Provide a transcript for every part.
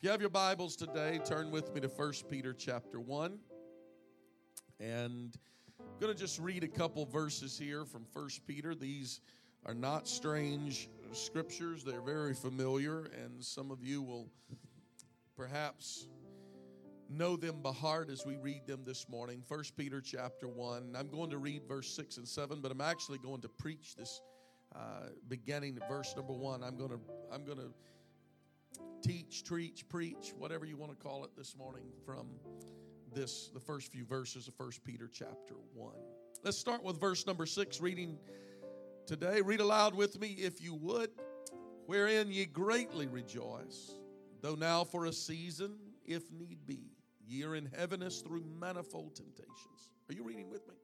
If you have your Bibles today, turn with me to 1 Peter chapter 1. And I'm going to just read a couple verses here from 1 Peter. These are not strange scriptures, they're very familiar, and some of you will perhaps know them by heart as we read them this morning. 1 Peter chapter 1. I'm going to read verse 6 and 7, but I'm actually going to preach this uh, beginning verse number 1. I'm going to I'm going to teach, preach, preach, whatever you want to call it this morning from this, the first few verses of 1 Peter chapter 1. Let's start with verse number 6, reading today. Read aloud with me, if you would. Wherein ye greatly rejoice, though now for a season, if need be, ye are in heaviness through manifold temptations. Are you reading with me?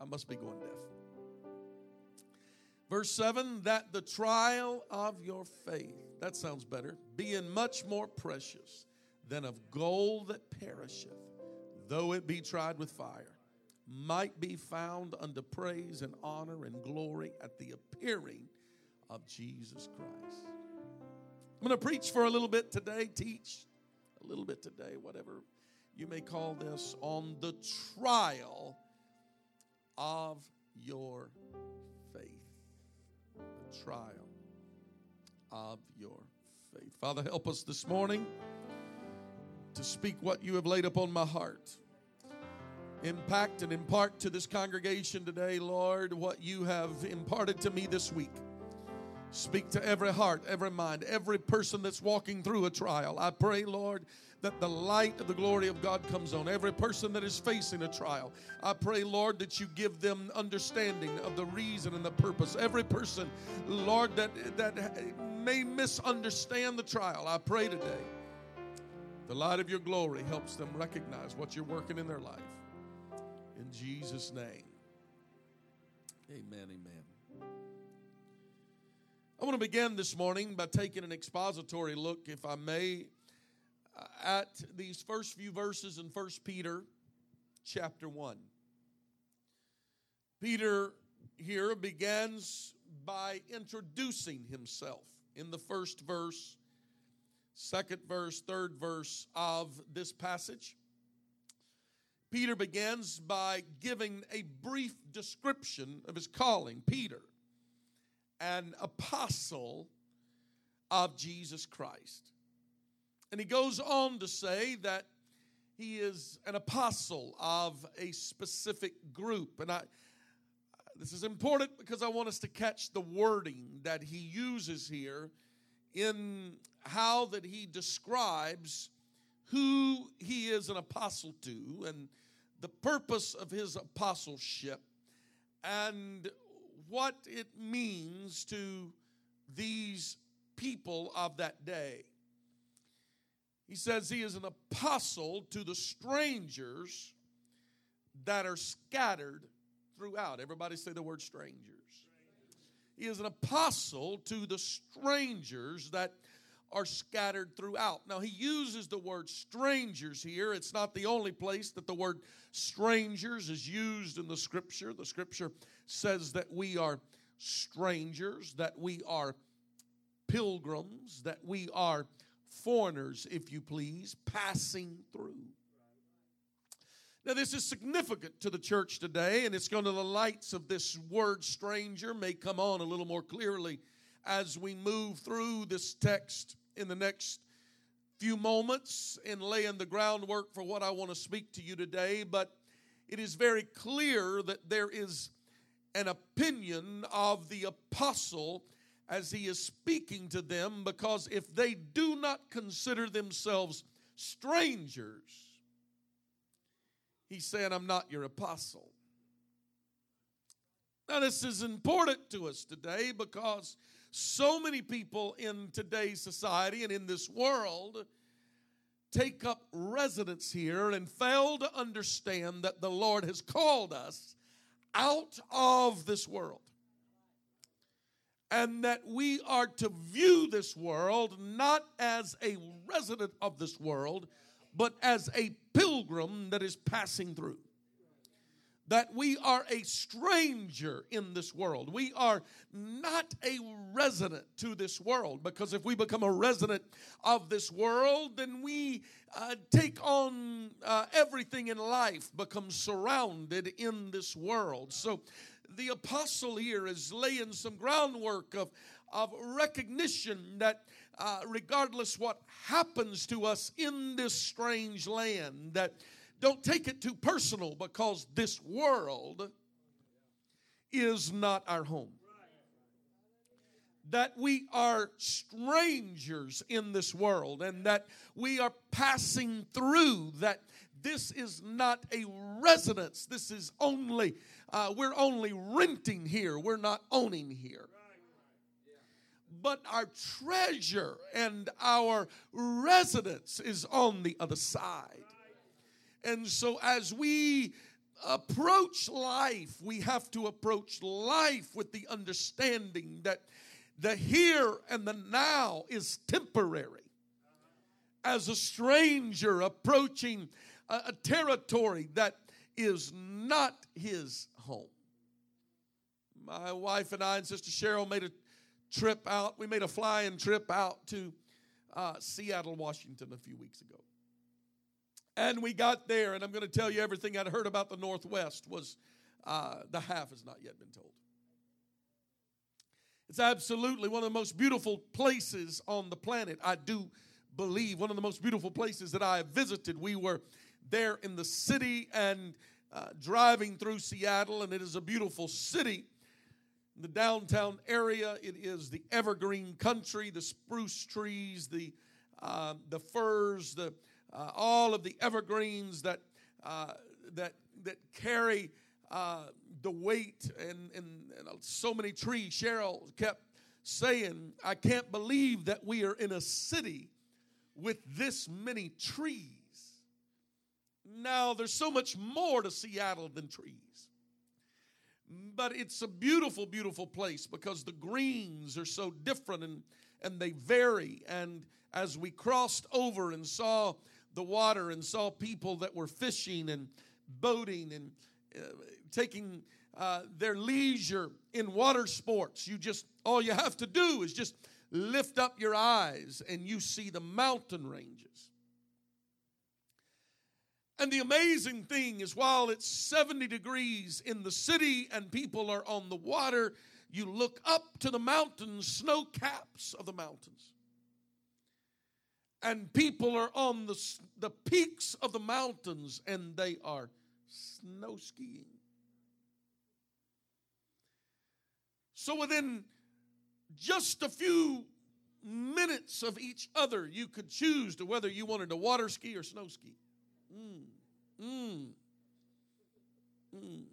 I must be going deaf. Verse 7 that the trial of your faith that sounds better. Being much more precious than of gold that perisheth, though it be tried with fire, might be found unto praise and honor and glory at the appearing of Jesus Christ. I'm going to preach for a little bit today, teach a little bit today, whatever you may call this, on the trial of your trial of your faith. Father, help us this morning to speak what you have laid upon my heart. Impact and impart to this congregation today, Lord, what you have imparted to me this week. Speak to every heart, every mind, every person that's walking through a trial. I pray, Lord, that the light of the glory of God comes on every person that is facing a trial. I pray, Lord, that you give them understanding of the reason and the purpose. Every person, Lord, that, that may misunderstand the trial, I pray today the light of your glory helps them recognize what you're working in their life. In Jesus' name. Amen, amen. I want to begin this morning by taking an expository look, if I may, uh, at these first few verses in 1 Peter chapter 1. Peter here begins by introducing himself in the first verse, second verse, third verse of this passage. Peter begins by giving a brief description of his calling. Peter, an apostle of Jesus Christ. And he goes on to say that he is an apostle of a specific group. And I, this is important because I want us to catch the wording that he uses here in how that he describes who he is an apostle to and the purpose of his apostleship and what it means to these people of that day. He says he is an apostle to the strangers that are scattered throughout. Everybody say the word strangers. He is an apostle to the strangers that are scattered throughout. Now, he uses the word strangers here. It's not the only place that the word strangers is used in the scripture. The scripture says that we are strangers, that we are pilgrims, that we are foreigners, if you please, passing through. Now, this is significant to the church today, and it's going to the lights of this word stranger may come on a little more clearly as we move through this text in the next few moments in laying the groundwork for what I want to speak to you today. But it is very clear that there is an opinion of the apostle as he is speaking to them because if they do not consider themselves strangers, he's saying, I'm not your apostle. Now, this is important to us today because so many people in today's society and in this world take up residence here and fail to understand that the Lord has called us out of this world and that we are to view this world not as a resident of this world, but as a pilgrim that is passing through. That we are a stranger in this world. We are not a resident to this world because if we become a resident of this world, then we uh, take on uh, everything in life, become surrounded in this world. So the apostle here is laying some groundwork of, of recognition that uh, regardless what happens to us in this strange land, that don't take it too personal because this world is not our home. That we are strangers in this world and that we are passing through, that this is not a residence. This is only, uh, we're only renting here, we're not owning here but our treasure and our residence is on the other side. And so, as we approach life, we have to approach life with the understanding that the here and the now is temporary. As a stranger approaching a, a territory that is not his home. My wife and I and Sister Cheryl made a trip out. We made a flying trip out to uh, Seattle, Washington a few weeks ago. And we got there, and I'm going to tell you everything I'd heard about the Northwest was uh, the half has not yet been told. It's absolutely one of the most beautiful places on the planet. I do believe one of the most beautiful places that I have visited. We were there in the city and uh, driving through Seattle, and it is a beautiful city. In the downtown area, it is the evergreen country, the spruce trees, the uh, the firs, the uh, all of the evergreens that, uh, that, that carry uh, the weight and, and, and so many trees. Cheryl kept saying, I can't believe that we are in a city with this many trees. Now, there's so much more to Seattle than trees. But it's a beautiful, beautiful place because the greens are so different and, and they vary. And as we crossed over and saw the water and saw people that were fishing and boating and uh, taking uh, their leisure in water sports. You just, all you have to do is just lift up your eyes and you see the mountain ranges. And the amazing thing is, while it's 70 degrees in the city and people are on the water, you look up to the mountains, snow caps of the mountains and people are on the, the peaks of the mountains and they are snow skiing. So within just a few minutes of each other, you could choose to whether you wanted to water ski or snow ski. Mm, mm, mm.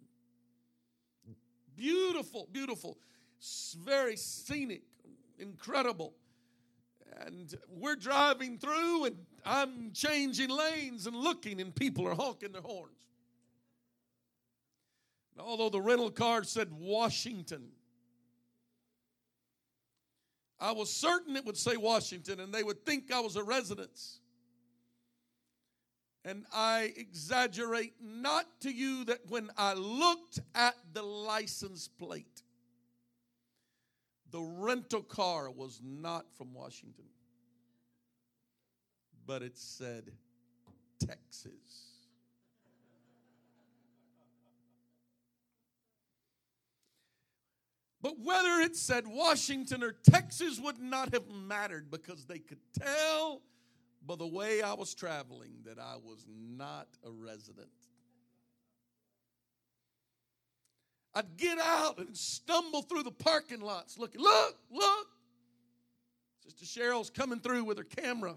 Beautiful, beautiful, very scenic, incredible. And we're driving through, and I'm changing lanes and looking, and people are honking their horns. And although the rental car said Washington, I was certain it would say Washington, and they would think I was a resident. And I exaggerate not to you that when I looked at the license plate, the rental car was not from Washington, but it said Texas. But whether it said Washington or Texas would not have mattered because they could tell by the way I was traveling that I was not a resident I'd get out and stumble through the parking lots looking, look, look. Sister Cheryl's coming through with her camera.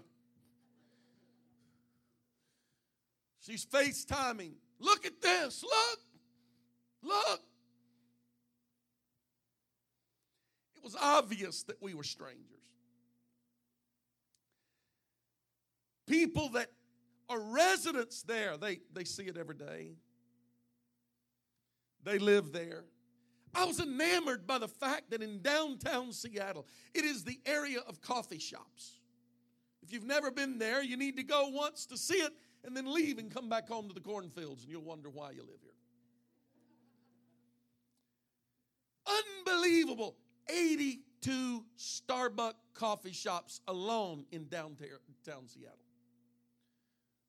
She's FaceTiming. Look at this. Look. Look. It was obvious that we were strangers. People that are residents there, they, they see it every day. They live there. I was enamored by the fact that in downtown Seattle, it is the area of coffee shops. If you've never been there, you need to go once to see it and then leave and come back home to the cornfields, and you'll wonder why you live here. Unbelievable. 82 Starbucks coffee shops alone in downtown Seattle.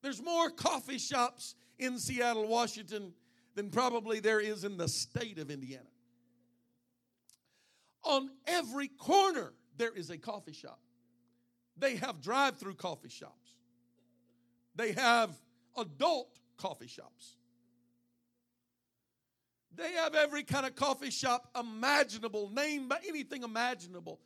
There's more coffee shops in Seattle, Washington than probably there is in the state of Indiana. On every corner, there is a coffee shop. They have drive through coffee shops, they have adult coffee shops. They have every kind of coffee shop imaginable, named by anything imaginable.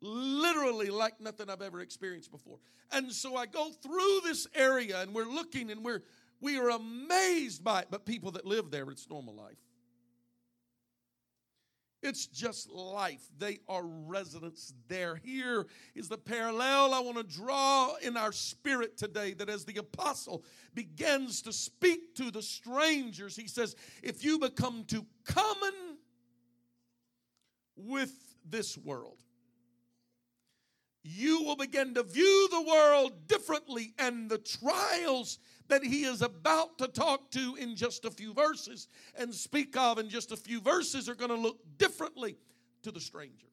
Literally, like nothing I've ever experienced before. And so I go through this area and we're looking and we're we are amazed by it. But people that live there, it's normal life. It's just life. They are residents there. Here is the parallel I want to draw in our spirit today that as the apostle begins to speak to the strangers, he says, If you become too common with this world, you will begin to view the world differently, and the trials that he is about to talk to in just a few verses and speak of in just a few verses are going to look differently to the stranger.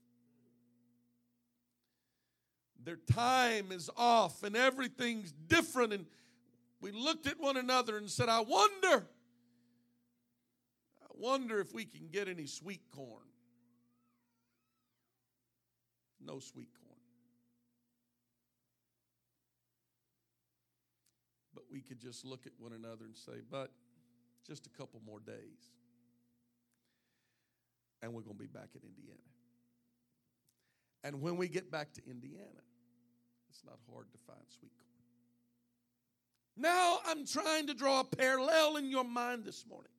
Their time is off and everything's different. And we looked at one another and said, I wonder, I wonder if we can get any sweet corn. No sweet corn. We could just look at one another and say, but just a couple more days. And we're going to be back in Indiana. And when we get back to Indiana, it's not hard to find sweet corn. Now I'm trying to draw a parallel in your mind this morning.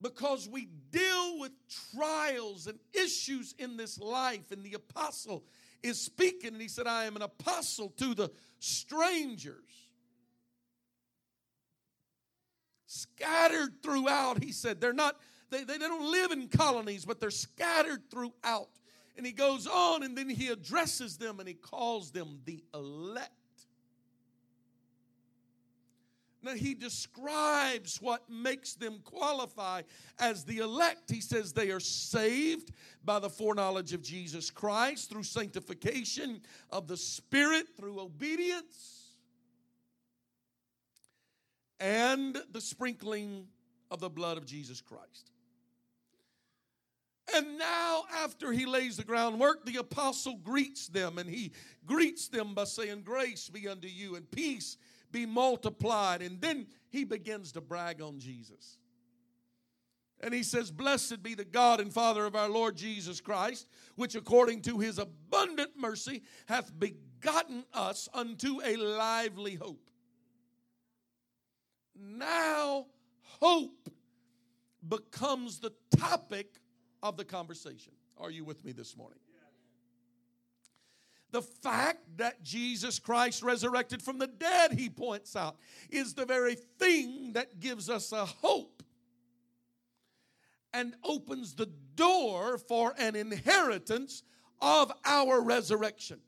Because we deal with trials and issues in this life, and the apostle is speaking, and he said, I am an apostle to the strangers. Scattered throughout, he said. They're not, they, they don't live in colonies, but they're scattered throughout. And he goes on and then he addresses them and he calls them the elect. Now, he describes what makes them qualify as the elect. He says they are saved by the foreknowledge of Jesus Christ through sanctification of the Spirit, through obedience, and the sprinkling of the blood of Jesus Christ. And now, after he lays the groundwork, the apostle greets them, and he greets them by saying, Grace be unto you and peace be multiplied. And then he begins to brag on Jesus. And he says, Blessed be the God and Father of our Lord Jesus Christ, which according to his abundant mercy hath begotten us unto a lively hope. Now, hope becomes the topic of the conversation. Are you with me this morning? The fact that Jesus Christ resurrected from the dead, he points out, is the very thing that gives us a hope and opens the door for an inheritance of our resurrection.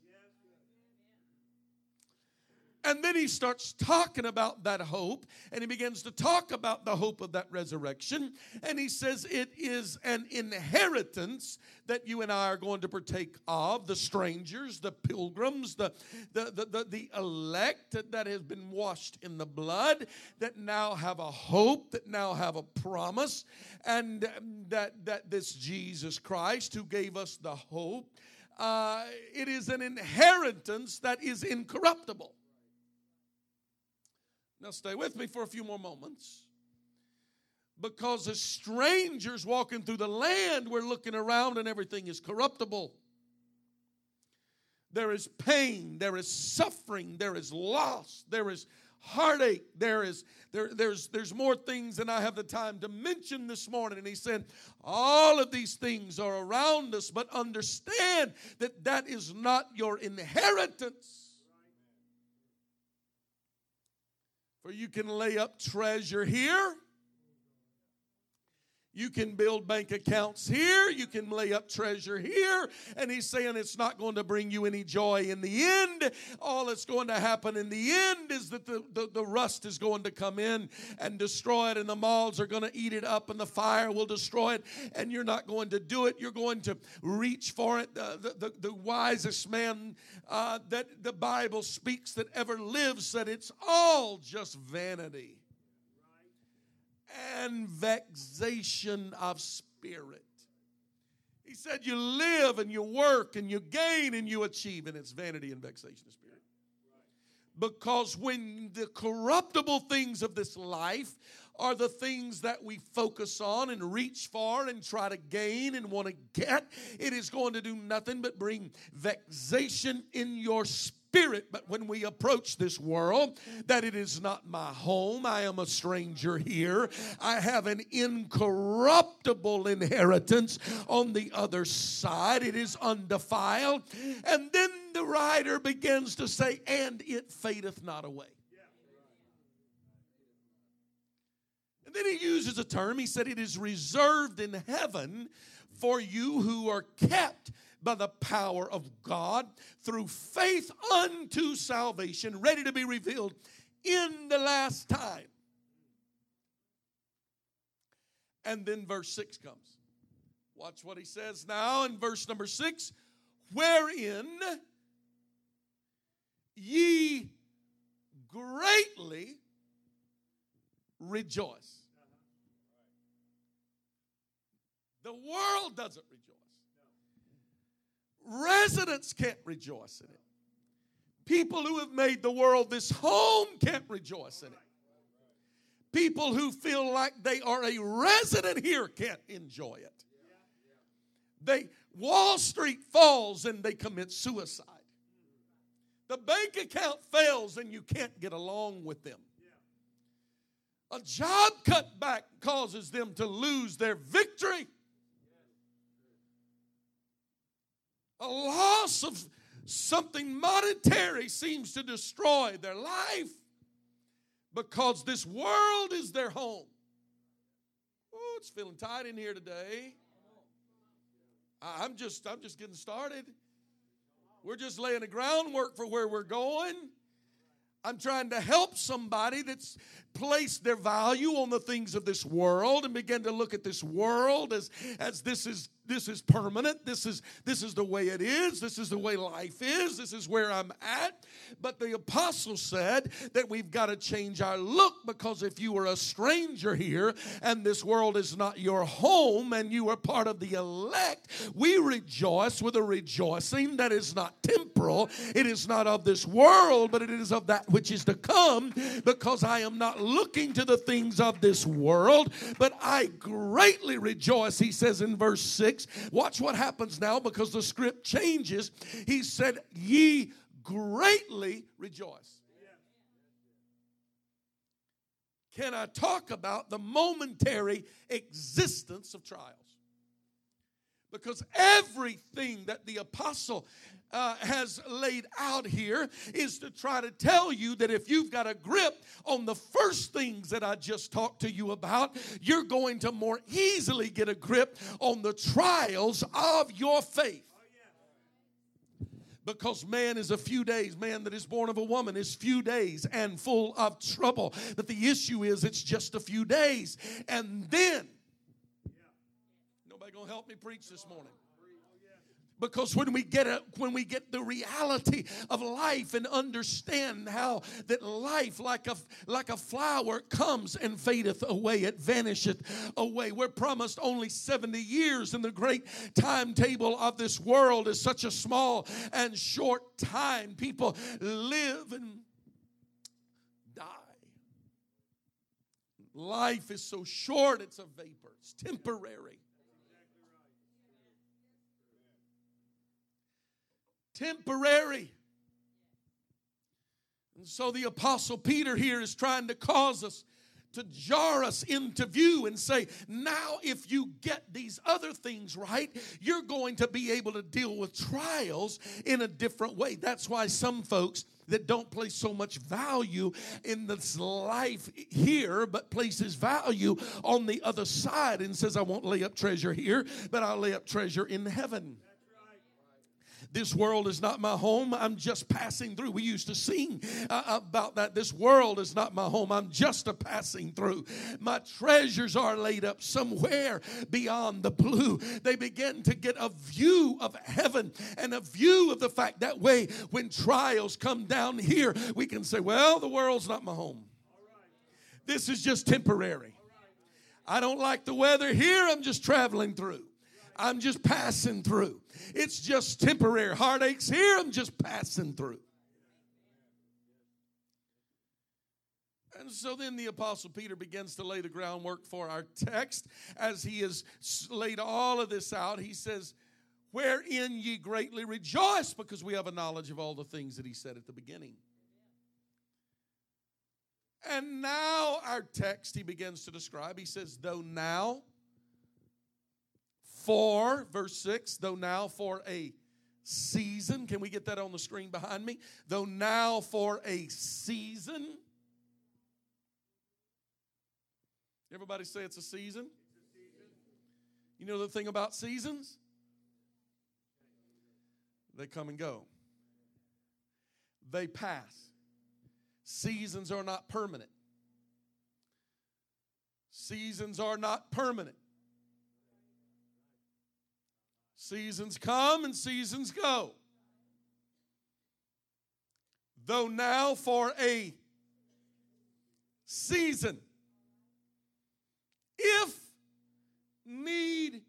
And then he starts talking about that hope, and he begins to talk about the hope of that resurrection. And he says it is an inheritance that you and I are going to partake of the strangers, the pilgrims, the, the, the, the, the elect that has been washed in the blood, that now have a hope, that now have a promise, and that, that this Jesus Christ who gave us the hope. Uh, it is an inheritance that is incorruptible. Now, stay with me for a few more moments. Because as strangers walking through the land, we're looking around and everything is corruptible. There is pain, there is suffering, there is loss, there is heartache, there is there, there's there's more things than I have the time to mention this morning. And he said, all of these things are around us, but understand that that is not your inheritance. For you can lay up treasure here. You can build bank accounts here. You can lay up treasure here. And he's saying it's not going to bring you any joy in the end. All that's going to happen in the end is that the, the, the rust is going to come in and destroy it, and the moths are going to eat it up, and the fire will destroy it. And you're not going to do it. You're going to reach for it. Uh, the, the, the, wisest man uh, that the Bible speaks that ever lived said it's all just vanity and vexation of spirit. He said, You live and you work and you gain and you achieve, and it's vanity and vexation of spirit. Because when the corruptible things of this life are the things that we focus on and reach for and try to gain and want to get, it is going to do nothing but bring vexation in your spirit spirit, but when we approach this world, that it is not my home. I am a stranger here. I have an incorruptible inheritance on the other side. It is undefiled. And then the writer begins to say, and it fadeth not away. And then he uses a term. He said, It is reserved in heaven for you who are kept by the power of God through faith unto salvation, ready to be revealed in the last time. And then verse 6 comes. Watch what he says now in verse number 6 wherein ye greatly rejoice. The world doesn't rejoice. Residents can't rejoice in it. People who have made the world this home can't rejoice in it. People who feel like they are a resident here can't enjoy it. They Wall Street falls and they commit suicide. The bank account fails and you can't get along with them. A job cutback causes them to lose their victory. A loss of something monetary seems to destroy their life because this world is their home. Oh, it's feeling tight in here today. I'm just I'm just getting started. We're just laying the groundwork for where we're going. I'm trying to help somebody that's placed their value on the things of this world and begin to look at this world as, as this is this is permanent. This is this is the way it is. This is the way life is. This is where i'm at. But the apostle said that we've got to change our look because if you are a stranger here and this world is not your home and you are part of the elect we rejoice with a rejoicing that is not temporal. It is not of this world but it is of that which is to come because i am not looking to the things of this world but i greatly rejoice he says in verse 6 6. Watch what happens now because the script changes. He said, Ye greatly rejoice. Can I talk about the momentary existence of trials? Because everything that the apostle uh, has laid out here is to try to tell you that if you've got a grip on the first things that I just talked to you about, you're going to more easily get a grip on the trials of your faith. Because man is a few days man that is born of a woman is few days and full of trouble. But the issue is it's just a few days. And then nobody gonna help me preach this morning because when we get a, when we get the reality of life and understand how that life like a like a flower comes and fadeth away it vanisheth away. We're promised only 70 years in the great timetable of this world is such a small and short time. People live and die. Life is so short it's a vapor it's temporary temporary. And so the Apostle Peter here is trying to cause us to jar us into view and say, now if you get these other things right, you're going to be able to deal with trials in a different way. That's why some folks that don't place so much value in this life here, but places value on the other side and says, I won't lay up treasure here, but I'll lay up treasure in heaven. This world is not my home. I'm just passing through. We used to sing uh, about that. This world is not my home. I'm just a passing through. My treasures are laid up somewhere beyond the blue. They begin to get a view of heaven and a view of the fact that way when trials come down here, we can say, Well, the world's not my home. This is just temporary. I don't like the weather here. I'm just traveling through. I'm just passing through. It's just temporary. Heartaches here, I'm just passing through. And so then the Apostle Peter begins to lay the groundwork for our text. As he has laid all of this out, he says, Wherein ye greatly rejoice, because we have a knowledge of all the things that he said at the beginning. And now, our text, he begins to describe. He says, Though now, for, verse 6, though now for a season, can we get that on the screen behind me? Though now for a season. Everybody say it's a season? You know the thing about seasons? They come and go, they pass. Seasons are not permanent. Seasons are not permanent. Seasons come and seasons go. Though now for a season, if need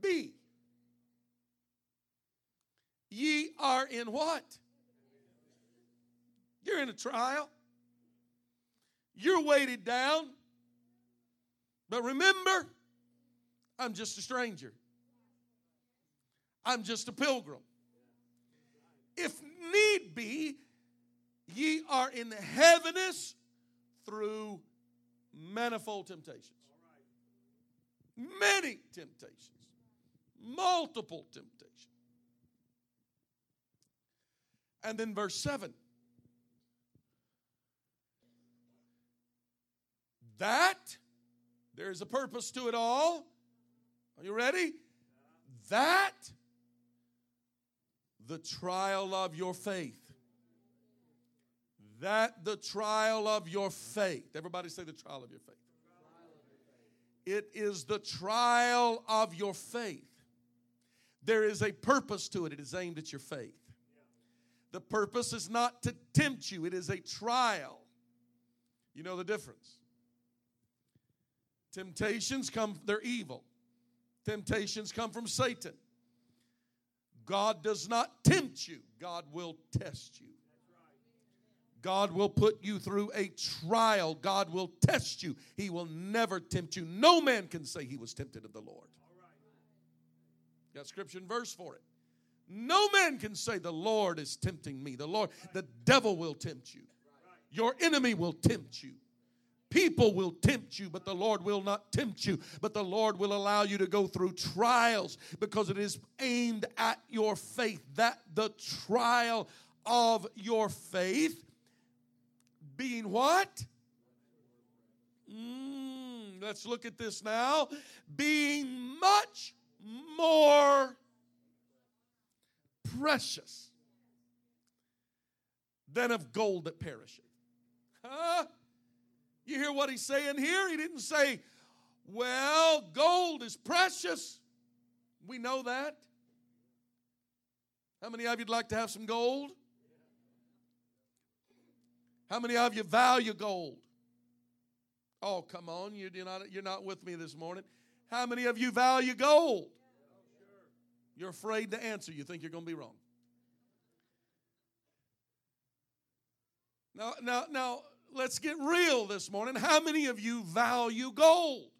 be, ye are in what? You're in a trial. You're weighted down. But remember, I'm just a stranger. I'm just a pilgrim. If need be, ye are in heaviness through manifold temptations. Many temptations, multiple temptations. And then verse 7 that there's a purpose to it all. Are you ready? That the trial of your faith. That the trial of your faith. Everybody say the trial of your faith. It is the trial of your faith. There is a purpose to it, it is aimed at your faith. The purpose is not to tempt you, it is a trial. You know the difference. Temptations come, they're evil. Temptations come from Satan. God does not tempt you, God will test you. God will put you through a trial. God will test you. He will never tempt you. No man can say he was tempted of the Lord. Got scripture and verse for it. No man can say the Lord is tempting me. The Lord, the devil will tempt you. Your enemy will tempt you. People will tempt you, but the Lord will not tempt you. But the Lord will allow you to go through trials because it is aimed at your faith. That the trial of your faith being what? Mm, let's look at this now. Being much more precious than of gold that perisheth. Huh? You hear what he's saying here? He didn't say, well, gold is precious. We know that. How many of you'd like to have some gold? How many of you value gold? Oh, come on. You're not, you're not with me this morning. How many of you value gold? You're afraid to answer. You think you're going to be wrong. Now, now, now, let's get real this morning. How many of you value gold?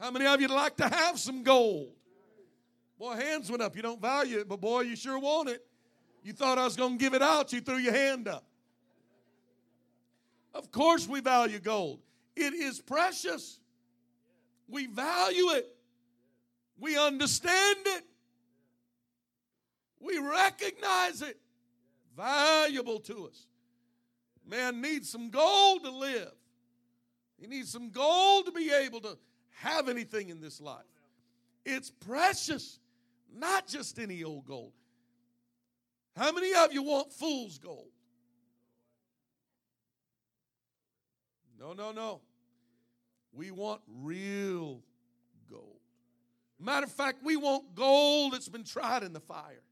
How many of you'd like to have some gold? Boy, hands went up. You don't value it, but boy, you sure want it. You thought I was going to give it out, you threw your hand up. Of course, we value gold. It is precious. We value it. We understand it. We recognize it. valuable to us. Man needs some gold to live. He needs some gold to be able to have anything in this life. It's precious, not just any old gold. How many of you want fool's gold? No, no, no. We want real gold. Matter of fact, we want gold that's been tried in the fire.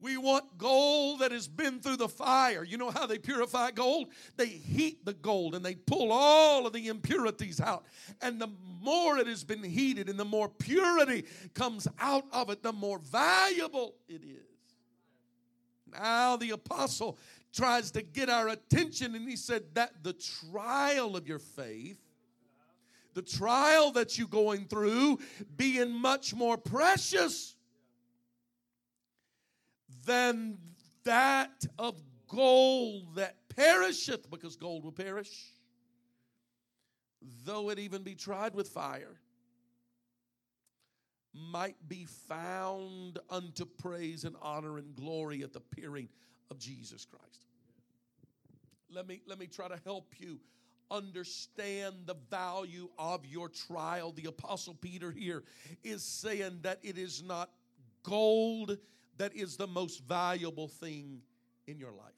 We want gold that has been through the fire. You know how they purify gold? They heat the gold and they pull all of the impurities out. And the more it has been heated and the more purity comes out of it, the more valuable it is. Now the apostle tries to get our attention and he said that the trial of your faith the trial that you're going through being much more precious than that of gold that perisheth, because gold will perish, though it even be tried with fire, might be found unto praise and honor and glory at the appearing of Jesus Christ. Let me, let me try to help you understand the value of your trial. The Apostle Peter here is saying that it is not gold that is the most valuable thing in your life.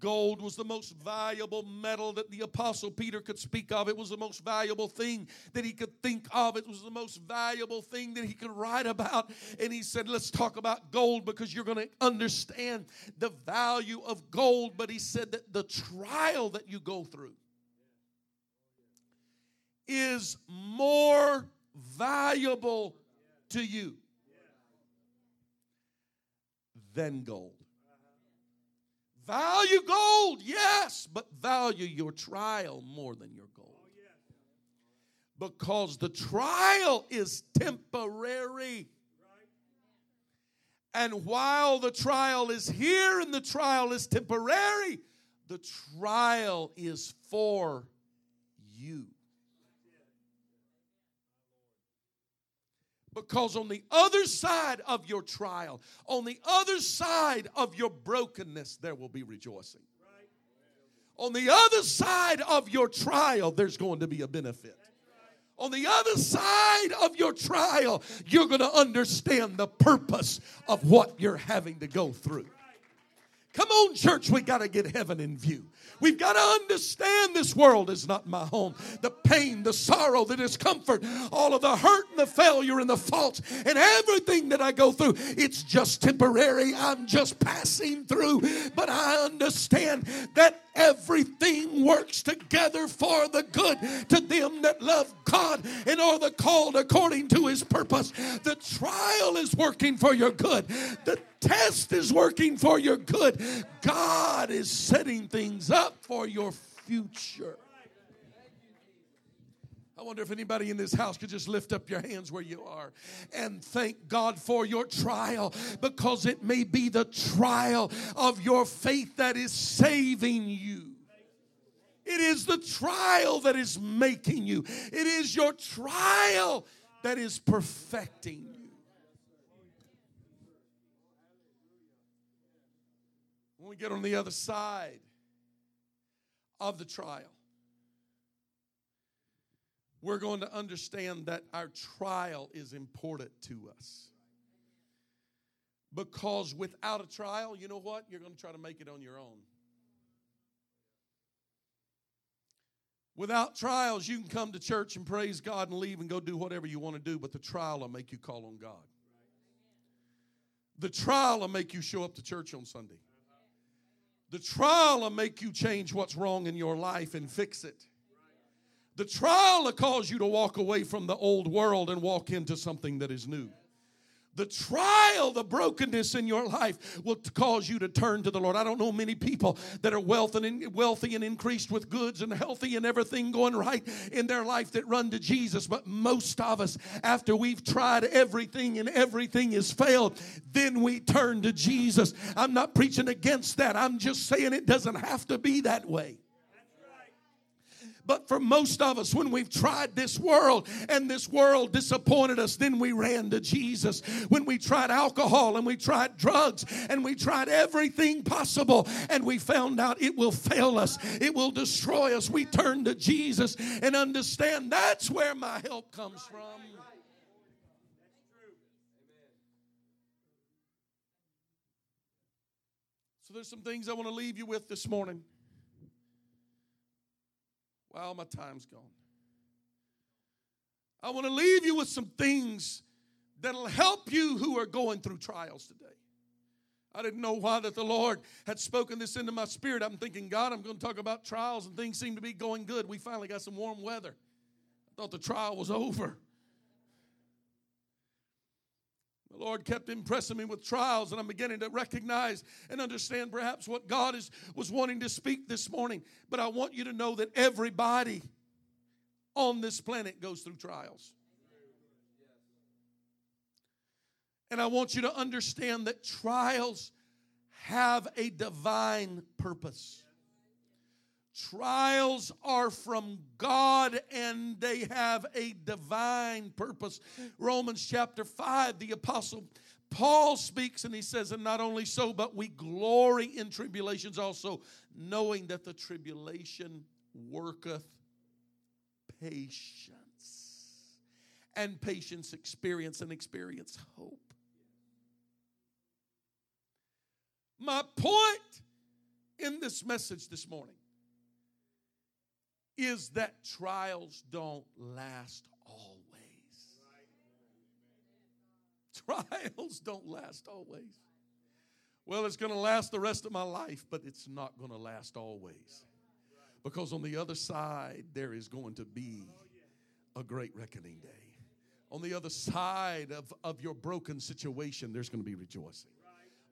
Gold was the most valuable metal that the Apostle Peter could speak of. It was the most valuable thing that he could think of. It was the most valuable thing that he could write about. And he said, Let's talk about gold because you're going to understand the value of gold. But he said that the trial that you go through is more valuable to you than gold. Value gold, yes, but value your trial more than your gold. Because the trial is temporary. And while the trial is here and the trial is temporary, the trial is for you. Because on the other side of your trial, on the other side of your brokenness, there will be rejoicing. On the other side of your trial, there's going to be a benefit. On the other side of your trial, you're going to understand the purpose of what you're having to go through. Come on, church, we got to get heaven in view. We've got to understand this world is not my home. The pain, the sorrow, the discomfort, all of the hurt and the failure and the faults and everything that I go through, it's just temporary. I'm just passing through. But I understand that everything works together for the good to them that love God and are the called according to his purpose. The trial is working for your good. The test is working for your good. God is setting things up for your future. I wonder if anybody in this house could just lift up your hands where you are and thank God for your trial because it may be the trial of your faith that is saving you. It is the trial that is making you, it is your trial that is perfecting you. When we get on the other side of the trial, we're going to understand that our trial is important to us. Because without a trial, you know what? You're going to try to make it on your own. Without trials, you can come to church and praise God and leave and go do whatever you want to do, but the trial will make you call on God. The trial will make you show up to church on Sunday. The trial will make you change what's wrong in your life and fix it. The trial will cause you to walk away from the old world and walk into something that is new. The trial, the brokenness in your life will cause you to turn to the Lord. I don't know many people that are wealthy and, wealthy and increased with goods and healthy and everything going right in their life that run to Jesus. But most of us, after we've tried everything and everything has failed, then we turn to Jesus. I'm not preaching against that. I'm just saying it doesn't have to be that way. But for most of us, when we've tried this world and this world disappointed us, then we ran to Jesus. When we tried alcohol and we tried drugs and we tried everything possible and we found out it will fail us, it will destroy us, we turn to Jesus and understand that's where my help comes from. So there's some things I want to leave you with this morning. Well, my time's gone. I want to leave you with some things that'll help you who are going through trials today. I didn't know why that the Lord had spoken this into my spirit. I'm thinking, God, I'm going to talk about trials, and things seem to be going good. We finally got some warm weather. I thought the trial was over. The Lord kept impressing me with trials, and I'm beginning to recognize and understand perhaps what God is, was wanting to speak this morning. But I want you to know that everybody on this planet goes through trials. And I want you to understand that trials have a divine purpose. Trials are from God and they have a divine purpose. Romans chapter 5, the apostle Paul speaks and he says, And not only so, but we glory in tribulations also, knowing that the tribulation worketh patience. And patience experience and experience hope. My point in this message this morning is that trials don't last always. Trials don't last always. Well, it's going to last the rest of my life, but it's not going to last always. Because on the other side, there is going to be a great reckoning day. On the other side of, of your broken situation, there's going to be rejoicing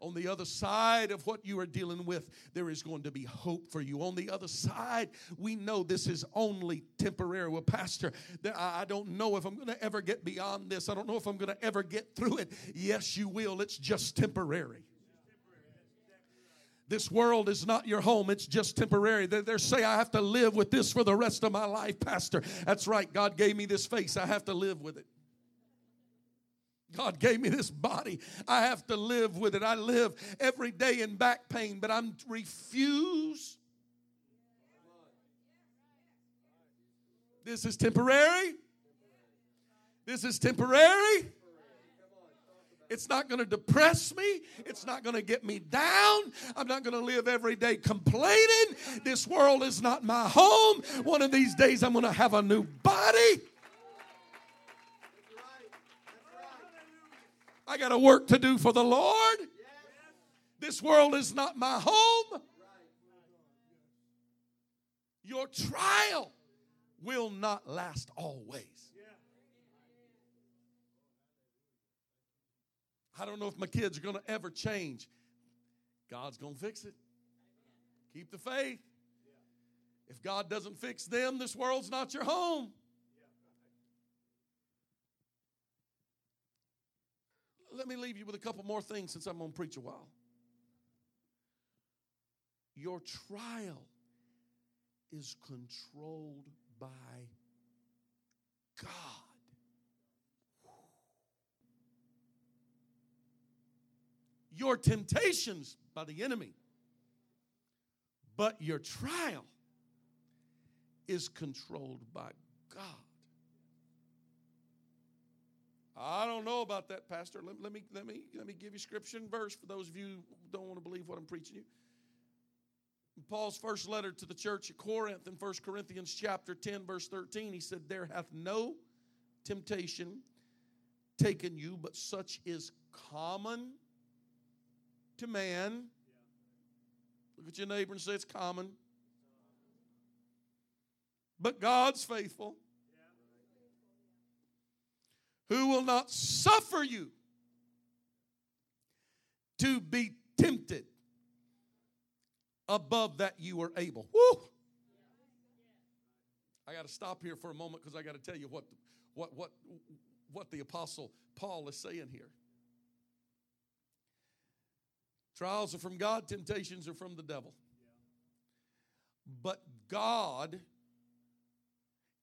on the other side of what you are dealing with, there is going to be hope for you. On the other side, we know this is only temporary. Well, Pastor, I don't know if I'm going to ever get beyond this. I don't know if I'm going to ever get through it. Yes, you will. It's just temporary. This world is not your home, it's just temporary. They, they say, I have to live with this for the rest of my life, Pastor. That's right. God gave me this face, I have to live with it. God gave me this body. I have to live with it. I live every day in back pain, but I'm refuse. This is temporary. This is temporary. It's not going to depress me. It's not going to get me down. I'm not going to live every day complaining. This world is not my home. One of these days, I'm going to have a new body. I got a work to do for the Lord. This world is not my home. Your trial will not last always. I don't know if my kids are going to ever change. God's going to fix it. Keep the faith. If God doesn't fix them, this world's not your home. Let me leave you with a couple more things since I'm going to preach a while. Your trial is controlled by God. Your temptations by the enemy, but your trial is controlled by God. I don't know about that, Pastor. Let, let, me, let, me, let me give you scripture and verse for those of you who don't want to believe what I'm preaching you. Paul's first letter to the church at Corinth in 1 Corinthians chapter 10, verse 13, he said, There hath no temptation taken you, but such is common to man. Look at your neighbor and say it's common. But God's faithful who will not suffer you to be tempted above that you are able. Woo! I got to stop here for a moment because I got to tell you what, what, what, what the apostle Paul is saying here. Trials are from God, temptations are from the devil. But God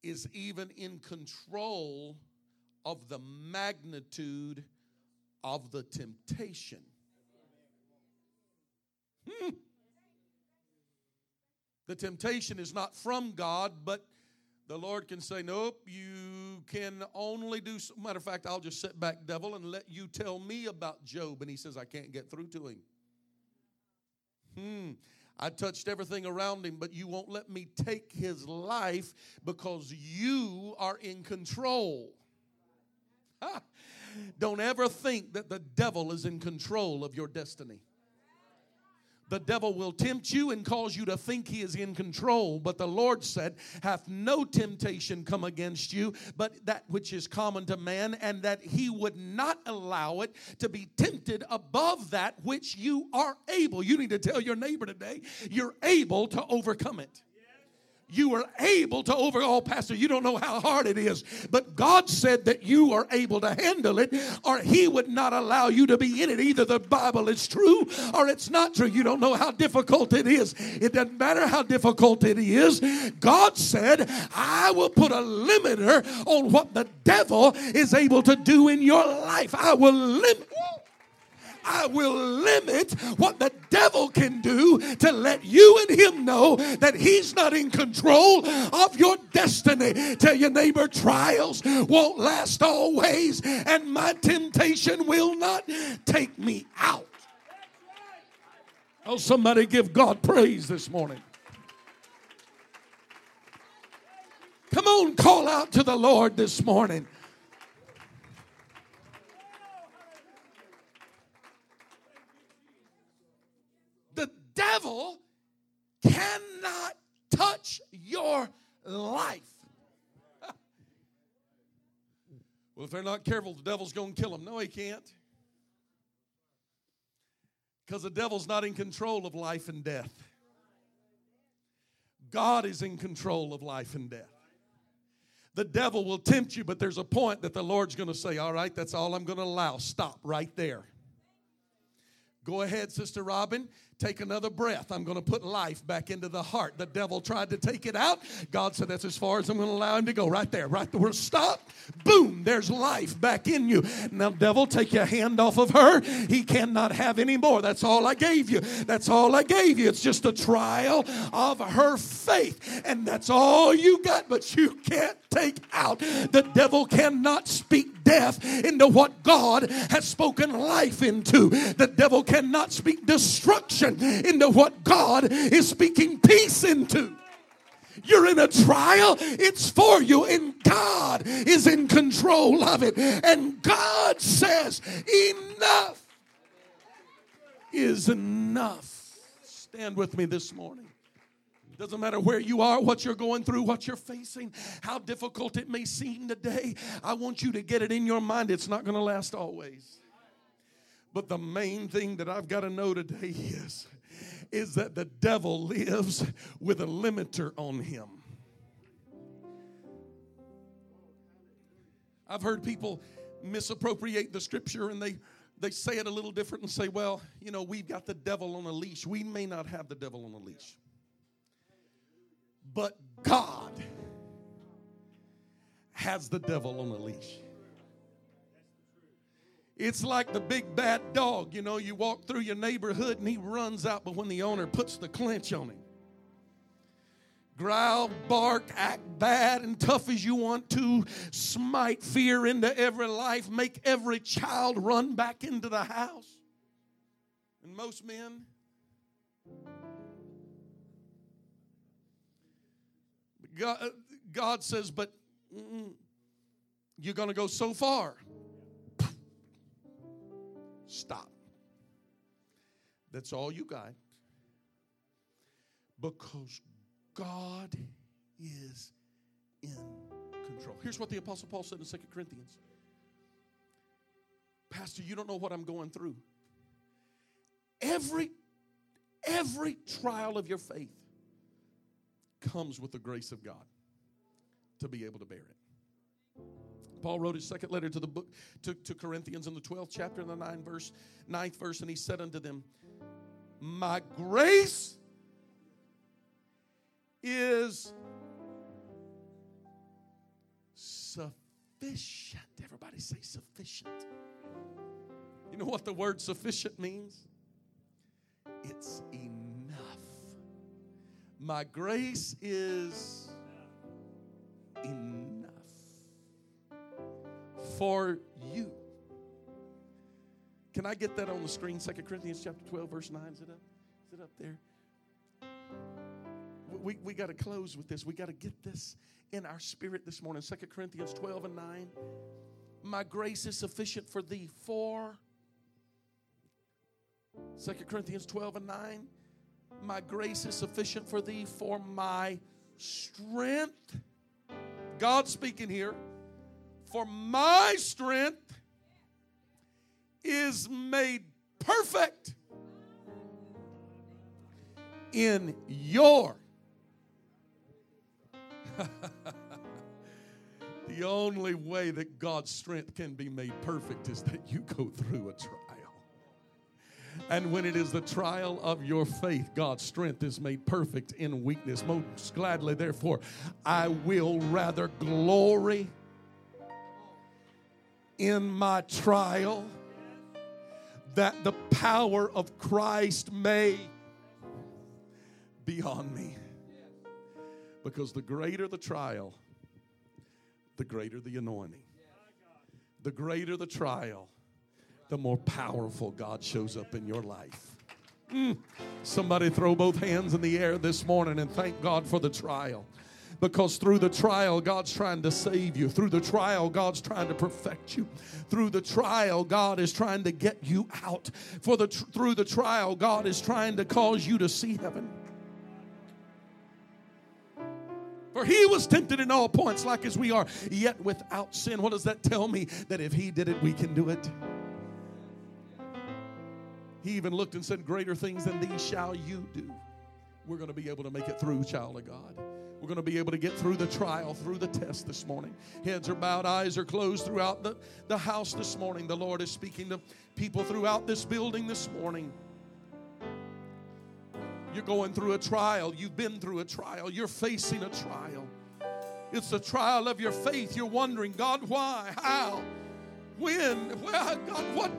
is even in control of the magnitude of the temptation. Hmm. The temptation is not from God, but the Lord can say, Nope, you can only do. So. Matter of fact, I'll just sit back, devil, and let you tell me about Job. And he says, I can't get through to him. Hmm. I touched everything around him, but you won't let me take his life because you are in control. Don't ever think that the devil is in control of your destiny. The devil will tempt you and cause you to think he is in control. But the Lord said, Hath no temptation come against you, but that which is common to man, and that he would not allow it to be tempted above that which you are able. You need to tell your neighbor today, you're able to overcome it you are able to. Oh, Pastor, you don't know how hard it is. But God said that you are able to handle it, or He would not allow you to be in it. Either the Bible is true or it's not true. You don't know how difficult it is. It doesn't matter how difficult it is. God said, I will put a limiter on what the devil is able to do in your life. I will limit. I will limit what the devil can do to let you and him know that he's not in control of your destiny. Tell your neighbor, trials won't last always, and my temptation will not take me out. Oh, somebody give God praise this morning. Come on, call out to the Lord this morning. Devil cannot touch your life. well, if they're not careful, the devil's going to kill them. No, he can't. Because the devil's not in control of life and death. God is in control of life and death. The devil will tempt you, but there's a point that the Lord's going to say, All right, that's all I'm going to allow. Stop right there. Go ahead, Sister Robin. Take another breath. I'm going to put life back into the heart. The devil tried to take it out. God said, That's as far as I'm going to allow him to go. Right there, right there. Stop. Boom. There's life back in you. Now, devil, take your hand off of her. He cannot have any more. That's all I gave you. That's all I gave you. It's just a trial of her faith. And that's all you got, but you can't take out. The devil cannot speak death into what God has spoken life into. The devil cannot speak destruction into what God is speaking peace into. You're in a trial, it's for you, and God is in control of it. And God says, Enough is enough. Stand with me this morning. Doesn't matter where you are, what you're going through, what you're facing, how difficult it may seem today. I want you to get it in your mind. It's not going to last always. But the main thing that I've got to know today is, is that the devil lives with a limiter on him. I've heard people misappropriate the scripture and they they say it a little different and say, well, you know, we've got the devil on a leash. We may not have the devil on a leash. But God has the devil on a leash. It's like the big bad dog. You know, you walk through your neighborhood and he runs out, but when the owner puts the clinch on him, growl, bark, act bad and tough as you want to, smite fear into every life, make every child run back into the house. And most men, God, uh, God says, but you're going to go so far. Stop. That's all you got. Because God is in control. Here's what the Apostle Paul said in 2 Corinthians Pastor, you don't know what I'm going through. Every every trial of your faith comes with the grace of God to be able to bear it. Paul wrote his second letter to the book to, to Corinthians in the 12th chapter in the 9th verse, 9th verse, and he said unto them, My grace is sufficient. Everybody say sufficient. You know what the word sufficient means? It's enough. My grace is for you. Can I get that on the screen? Second Corinthians chapter 12, verse 9. Is it up? Is it up there? We, we got to close with this. We got to get this in our spirit this morning. Second Corinthians 12 and 9. My grace is sufficient for thee for. Second Corinthians 12 and 9. My grace is sufficient for thee for my strength. God speaking here. For my strength is made perfect in your. the only way that God's strength can be made perfect is that you go through a trial. And when it is the trial of your faith, God's strength is made perfect in weakness. Most gladly, therefore, I will rather glory in my trial that the power of Christ may be on me. Because the greater the trial, the greater the anointing. The greater the trial, the more powerful God shows up in your life. Mm. Somebody throw both hands in the air this morning and thank God for the trial. Because through the trial, God's trying to save you. Through the trial, God's trying to perfect you. Through the trial, God is trying to get you out. For the tr- through the trial, God is trying to cause you to see heaven. For he was tempted in all points, like as we are, yet without sin. What does that tell me? That if he did it, we can do it. He even looked and said, Greater things than these shall you do. We're going to be able to make it through, child of God. We're going to be able to get through the trial, through the test this morning. Heads are bowed, eyes are closed throughout the, the house this morning. The Lord is speaking to people throughout this building this morning. You're going through a trial. You've been through a trial. You're facing a trial. It's the trial of your faith. You're wondering, God, why? How? When? Well, God, what,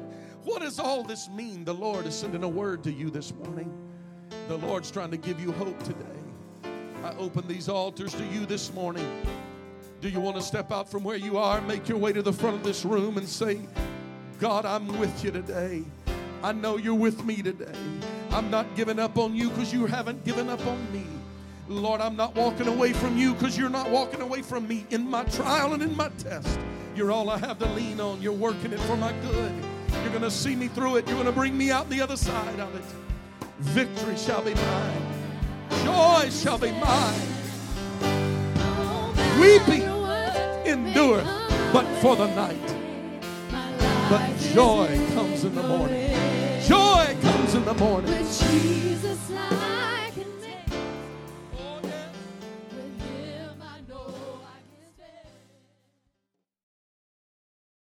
what does all this mean? The Lord is sending a word to you this morning. The Lord's trying to give you hope today. I open these altars to you this morning. Do you want to step out from where you are, make your way to the front of this room, and say, God, I'm with you today. I know you're with me today. I'm not giving up on you because you haven't given up on me. Lord, I'm not walking away from you because you're not walking away from me in my trial and in my test. You're all I have to lean on. You're working it for my good. You're going to see me through it. You're going to bring me out the other side of it. Victory shall be mine joy shall be mine. Weeping endureth but for the night. But joy comes in the morning. Joy comes in the morning.